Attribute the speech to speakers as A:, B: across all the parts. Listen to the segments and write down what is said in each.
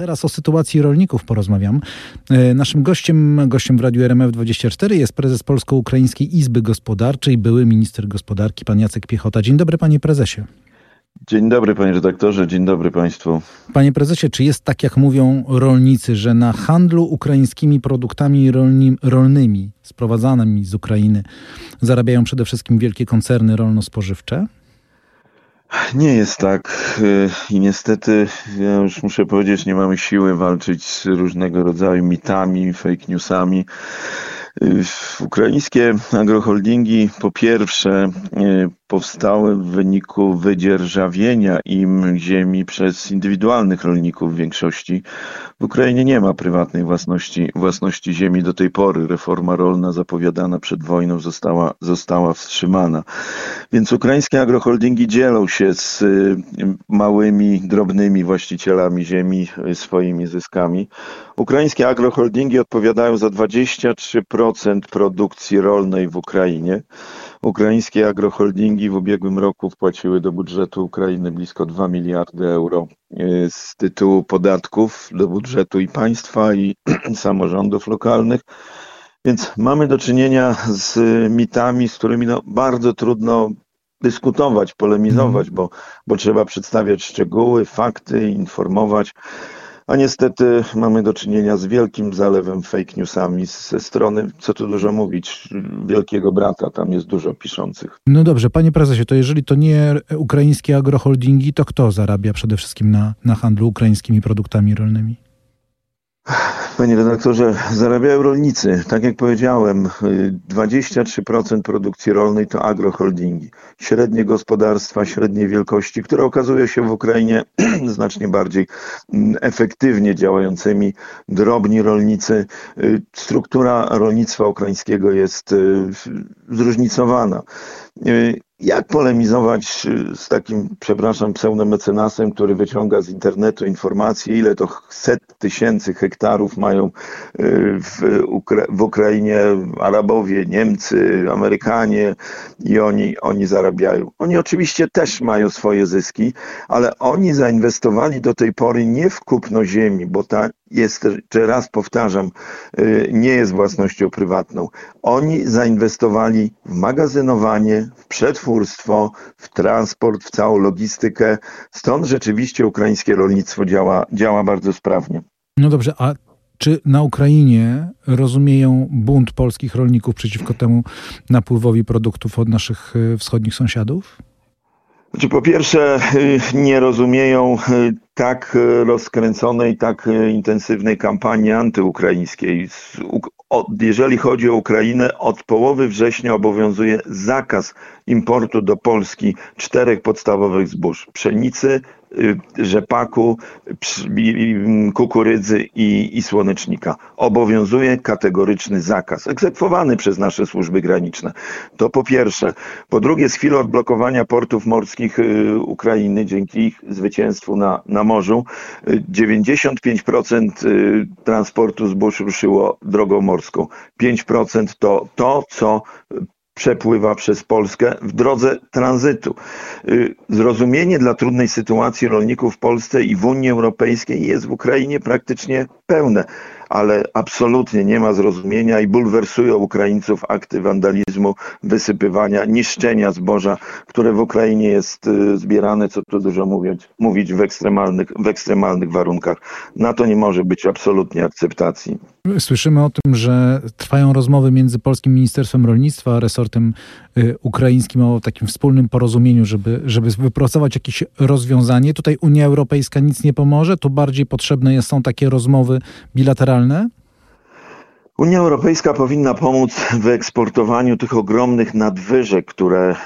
A: Teraz o sytuacji rolników porozmawiam. E, naszym gościem, gościem w Radiu RMF24 jest prezes Polsko-Ukraińskiej Izby Gospodarczej, były minister gospodarki, pan Jacek Piechota. Dzień dobry, panie prezesie.
B: Dzień dobry, panie redaktorze, dzień dobry państwu.
A: Panie prezesie, czy jest tak, jak mówią rolnicy, że na handlu ukraińskimi produktami rolni, rolnymi sprowadzanymi z Ukrainy zarabiają przede wszystkim wielkie koncerny rolno-spożywcze?
B: Nie jest tak y, i niestety ja już muszę powiedzieć, nie mamy siły walczyć z różnego rodzaju mitami, fake newsami. Y, ukraińskie agroholdingi po pierwsze y, powstałe w wyniku wydzierżawienia im ziemi przez indywidualnych rolników w większości. W Ukrainie nie ma prywatnej własności, własności ziemi do tej pory. Reforma rolna zapowiadana przed wojną została, została wstrzymana. Więc ukraińskie agroholdingi dzielą się z y, małymi, drobnymi właścicielami ziemi y, swoimi zyskami. Ukraińskie agroholdingi odpowiadają za 23% produkcji rolnej w Ukrainie. Ukraińskie agroholdingi w ubiegłym roku wpłaciły do budżetu Ukrainy blisko 2 miliardy euro e, z tytułu podatków do budżetu i państwa, i samorządów lokalnych. Więc mamy do czynienia z mitami, z którymi no bardzo trudno dyskutować, polemizować, mhm. bo, bo trzeba przedstawiać szczegóły, fakty, informować. A niestety mamy do czynienia z wielkim zalewem fake newsami ze strony, co tu dużo mówić, wielkiego brata. Tam jest dużo piszących.
A: No dobrze, panie prezesie, to jeżeli to nie ukraińskie agroholdingi, to kto zarabia przede wszystkim na, na handlu ukraińskimi produktami rolnymi?
B: Panie redaktorze, zarabiają rolnicy. Tak jak powiedziałem, 23% produkcji rolnej to agroholdingi. Średnie gospodarstwa, średniej wielkości, które okazują się w Ukrainie znacznie bardziej mm, efektywnie działającymi. Drobni rolnicy. Struktura rolnictwa ukraińskiego jest y, zróżnicowana. Y, jak polemizować y, z takim, przepraszam, pseudomecenasem, który wyciąga z internetu informacje, ile to set tysięcy hektarów mają y, w, Ukra w Ukrainie Arabowie, Niemcy, Amerykanie i oni, oni zarabiają. Oni oczywiście też mają swoje zyski, ale oni zainwestowali do tej pory nie w kupno ziemi, bo ta jest, czy raz powtarzam, y, nie jest własnością prywatną. Oni zainwestowali w magazynowanie, w przetwórstwo, w transport, w całą logistykę. Stąd rzeczywiście ukraińskie rolnictwo działa, działa bardzo sprawnie.
A: No dobrze, a czy na Ukrainie rozumieją bunt polskich rolników przeciwko temu napływowi produktów od naszych y, wschodnich sąsiadów?
B: Znaczy, po pierwsze, y, nie rozumieją y, tak rozkręconej, tak intensywnej kampanii antyukraińskiej. Jeżeli chodzi o Ukrainę, od połowy września obowiązuje zakaz importu do Polski czterech podstawowych zbóż: pszenicy, rzepaku, kukurydzy i, i słonecznika. Obowiązuje kategoryczny zakaz, egzekwowany przez nasze służby graniczne. To po pierwsze. Po drugie, z chwilą odblokowania portów morskich y, Ukrainy, dzięki ich zwycięstwu na, na morzu, 95% y, transportu zbóż ruszyło drogą morską. 5% to to, co przepływa przez Polskę w drodze tranzytu. Y, zrozumienie dla trudnej sytuacji rolników w Polsce i w Unii Europejskiej jest w Ukrainie praktycznie pełne ale absolutnie nie ma zrozumienia i bulwersują Ukraińców akty wandalizmu, wysypywania, niszczenia zboża, które w Ukrainie jest y, zbierane, co tu dużo mówić, mówić w, ekstremalnych, w ekstremalnych warunkach. Na to nie może być absolutnie akceptacji.
A: Słyszymy o tym, że trwają rozmowy między Polskim Ministerstwem Rolnictwa a resortem y, ukraińskim o takim wspólnym porozumieniu, żeby, żeby wypracować jakieś rozwiązanie. Tutaj Unia Europejska nic nie pomoże, tu bardziej potrzebne są takie rozmowy bilateralne?
B: Unia Europejska powinna pomóc w eksportowaniu tych ogromnych nadwyżek, które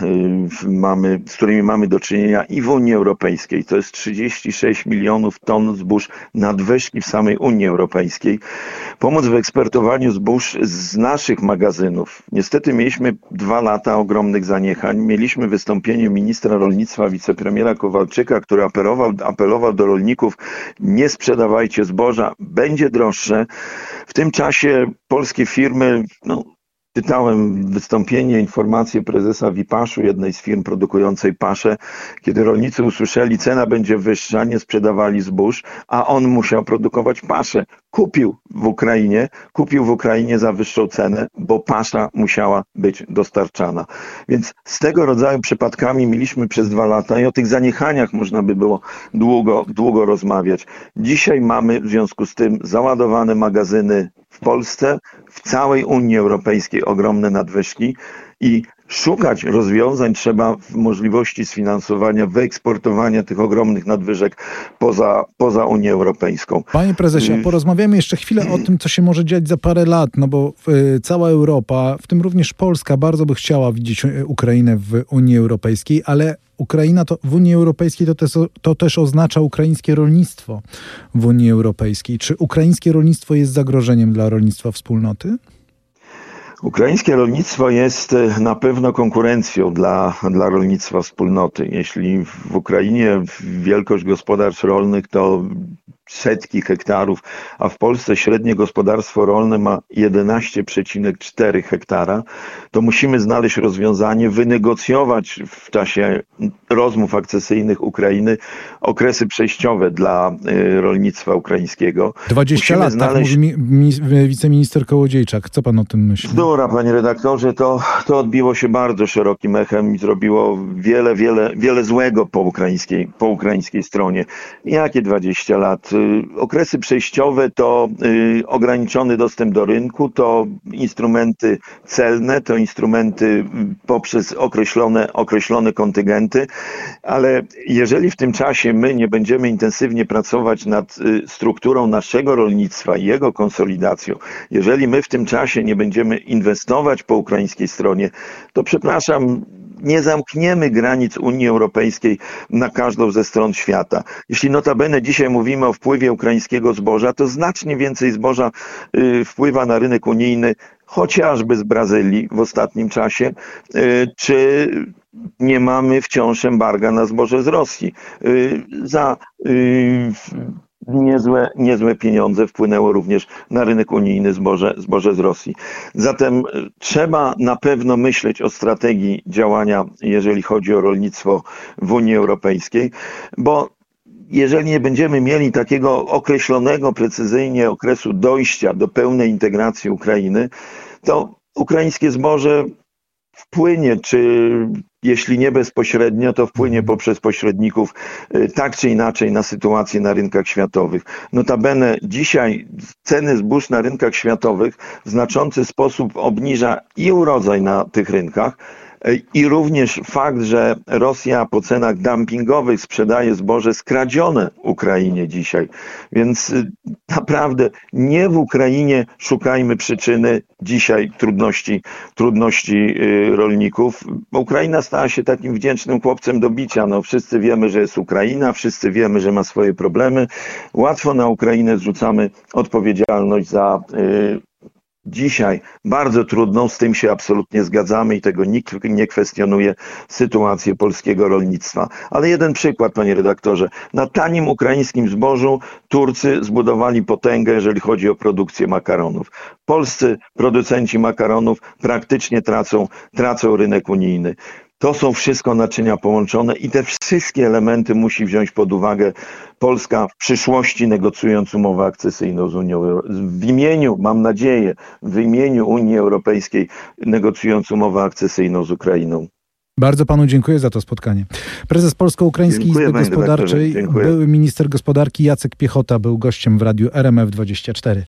B: y, mamy, z którymi mamy do czynienia i w Unii Europejskiej. To jest 36 milionów ton zbóż nadwyżki w samej Unii Europejskiej. Pomóc w eksportowaniu zbóż z naszych magazynów. Niestety mieliśmy dwa lata ogromnych zaniechań. Mieliśmy wystąpienie ministra rolnictwa, wicepremiera Kowalczyka, który apelował, apelował do rolników, nie sprzedawajcie zboża, będzie droższe. W tym czasie polskie firmy no, Czytałem wystąpienie, informację prezesa Wipaszu, jednej z firm produkującej paszę, kiedy rolnicy usłyszeli, cena będzie wyższa, nie sprzedawali zbóż, a on musiał produkować paszę. Kupił w Ukrainie, kupił w Ukrainie za wyższą cenę, bo pasza musiała być dostarczana. Więc z tego rodzaju przypadkami mieliśmy przez dwa lata i o tych zaniechaniach można by było długo, długo rozmawiać. Dzisiaj mamy w związku z tym załadowane magazyny w Polsce, w całej Unii Europejskiej ogromne nadwyżki i szukać rozwiązań trzeba w możliwości sfinansowania, wyeksportowania tych ogromnych nadwyżek poza, poza Unię Europejską.
A: Panie prezesie, y, porozmawiamy jeszcze chwilę o tym, co się może dziać za parę lat, no bo y, cała Europa, w tym również Polska, bardzo by chciała widzieć y, Ukrainę w Unii Europejskiej, ale Ukraina to w Unii Europejskiej to też, to też oznacza ukraińskie rolnictwo w Unii Europejskiej. Czy ukraińskie rolnictwo jest zagrożeniem dla rolnictwa wspólnoty?
B: Ukraińskie rolnictwo jest e, na pewno konkurencją dla, dla rolnictwa wspólnoty. Jeśli w Ukrainie wielkość gospodarstw rolnych to setki hektarów, a w Polsce średnie gospodarstwo rolne ma 11,4 hektara, to musimy znaleźć rozwiązanie, wynegocjować w czasie rozmów akcesyjnych Ukrainy okresy przejściowe dla y, rolnictwa ukraińskiego.
A: 20 musimy lat, tak znaleźć... tak mówi mi, wiceminister Kołodziejczak. Co pan o tym myśli?
B: Bzdura, panie redaktorze, to, to odbiło się bardzo szerokim echem i zrobiło wiele, wiele, wiele złego po ukraińskiej, po ukraińskiej stronie. Jakie 20 lat? Y, okresy przejściowe to y, ograniczony dostęp do rynku, to instrumenty celne, to instrumenty y, poprzez określone, określone kontyngenty, ale jeżeli w tym czasie my nie będziemy intensywnie pracować nad strukturą naszego rolnictwa i jego konsolidacją, jeżeli my w tym czasie nie będziemy inwestować po ukraińskiej stronie, to przepraszam, nie zamkniemy granic Unii Europejskiej na każdą ze stron świata. Jeśli notabene dzisiaj mówimy o wpływie ukraińskiego zboża, to znacznie więcej zboża y, wpływa na rynek unijny, chociażby z Brazylii w ostatnim czasie, y, czy nie mamy wciąż embarga na zboże z Rosji. Y, za niezłe, niezłe pieniądze wpłynęło również na rynek unijny zboże, zboże z Rosji. Zatem e, trzeba na pewno myśleć o strategii działania, jeżeli chodzi o rolnictwo w Unii Europejskiej, bo jeżeli nie będziemy mieli takiego określonego precyzyjnie okresu dojścia do pełnej integracji Ukrainy, to ukraińskie zboże wpłynie, czy jeśli nie bezpośrednio, to wpłynie mhm. poprzez pośredników y, tak czy inaczej na sytuację na rynkach światowych. Notabene dzisiaj ceny zbóż na rynkach światowych w znaczący sposób obniża i urodzaj na tych rynkach, i również fakt, że Rosja po cenach dumpingowych sprzedaje zboże skradzione Ukrainie dzisiaj. Więc y, naprawdę nie w Ukrainie szukajmy przyczyny dzisiaj trudności, trudności y, rolników. Ukraina stała się takim wdzięcznym chłopcem do bicia. No, wszyscy wiemy, że jest Ukraina, wszyscy wiemy, że ma swoje problemy. Łatwo na Ukrainę zrzucamy odpowiedzialność za y, dzisiaj bardzo trudną, z tym się absolutnie zgadzamy i tego nikt nie kwestionuje, sytuację polskiego rolnictwa. Ale jeden przykład, panie redaktorze. Na tanim ukraińskim zbożu Turcy zbudowali potęgę, jeżeli chodzi o produkcję makaronów. Polscy producenci makaronów praktycznie tracą, tracą rynek unijny. To są wszystko naczynia połączone i te wszystkie elementy musi wziąć pod uwagę Polska w przyszłości negocjując umowę akcesyjną z Unią Europejską. W imieniu, mam nadzieję, w imieniu Unii Europejskiej negocjując umowę akcesyjną z Ukrainą.
A: Bardzo panu dziękuję za to spotkanie. Prezes Polsko-Ukraińskiej Izby Gospodarczej, były minister gospodarki Jacek Piechota był gościem w radiu RMF24.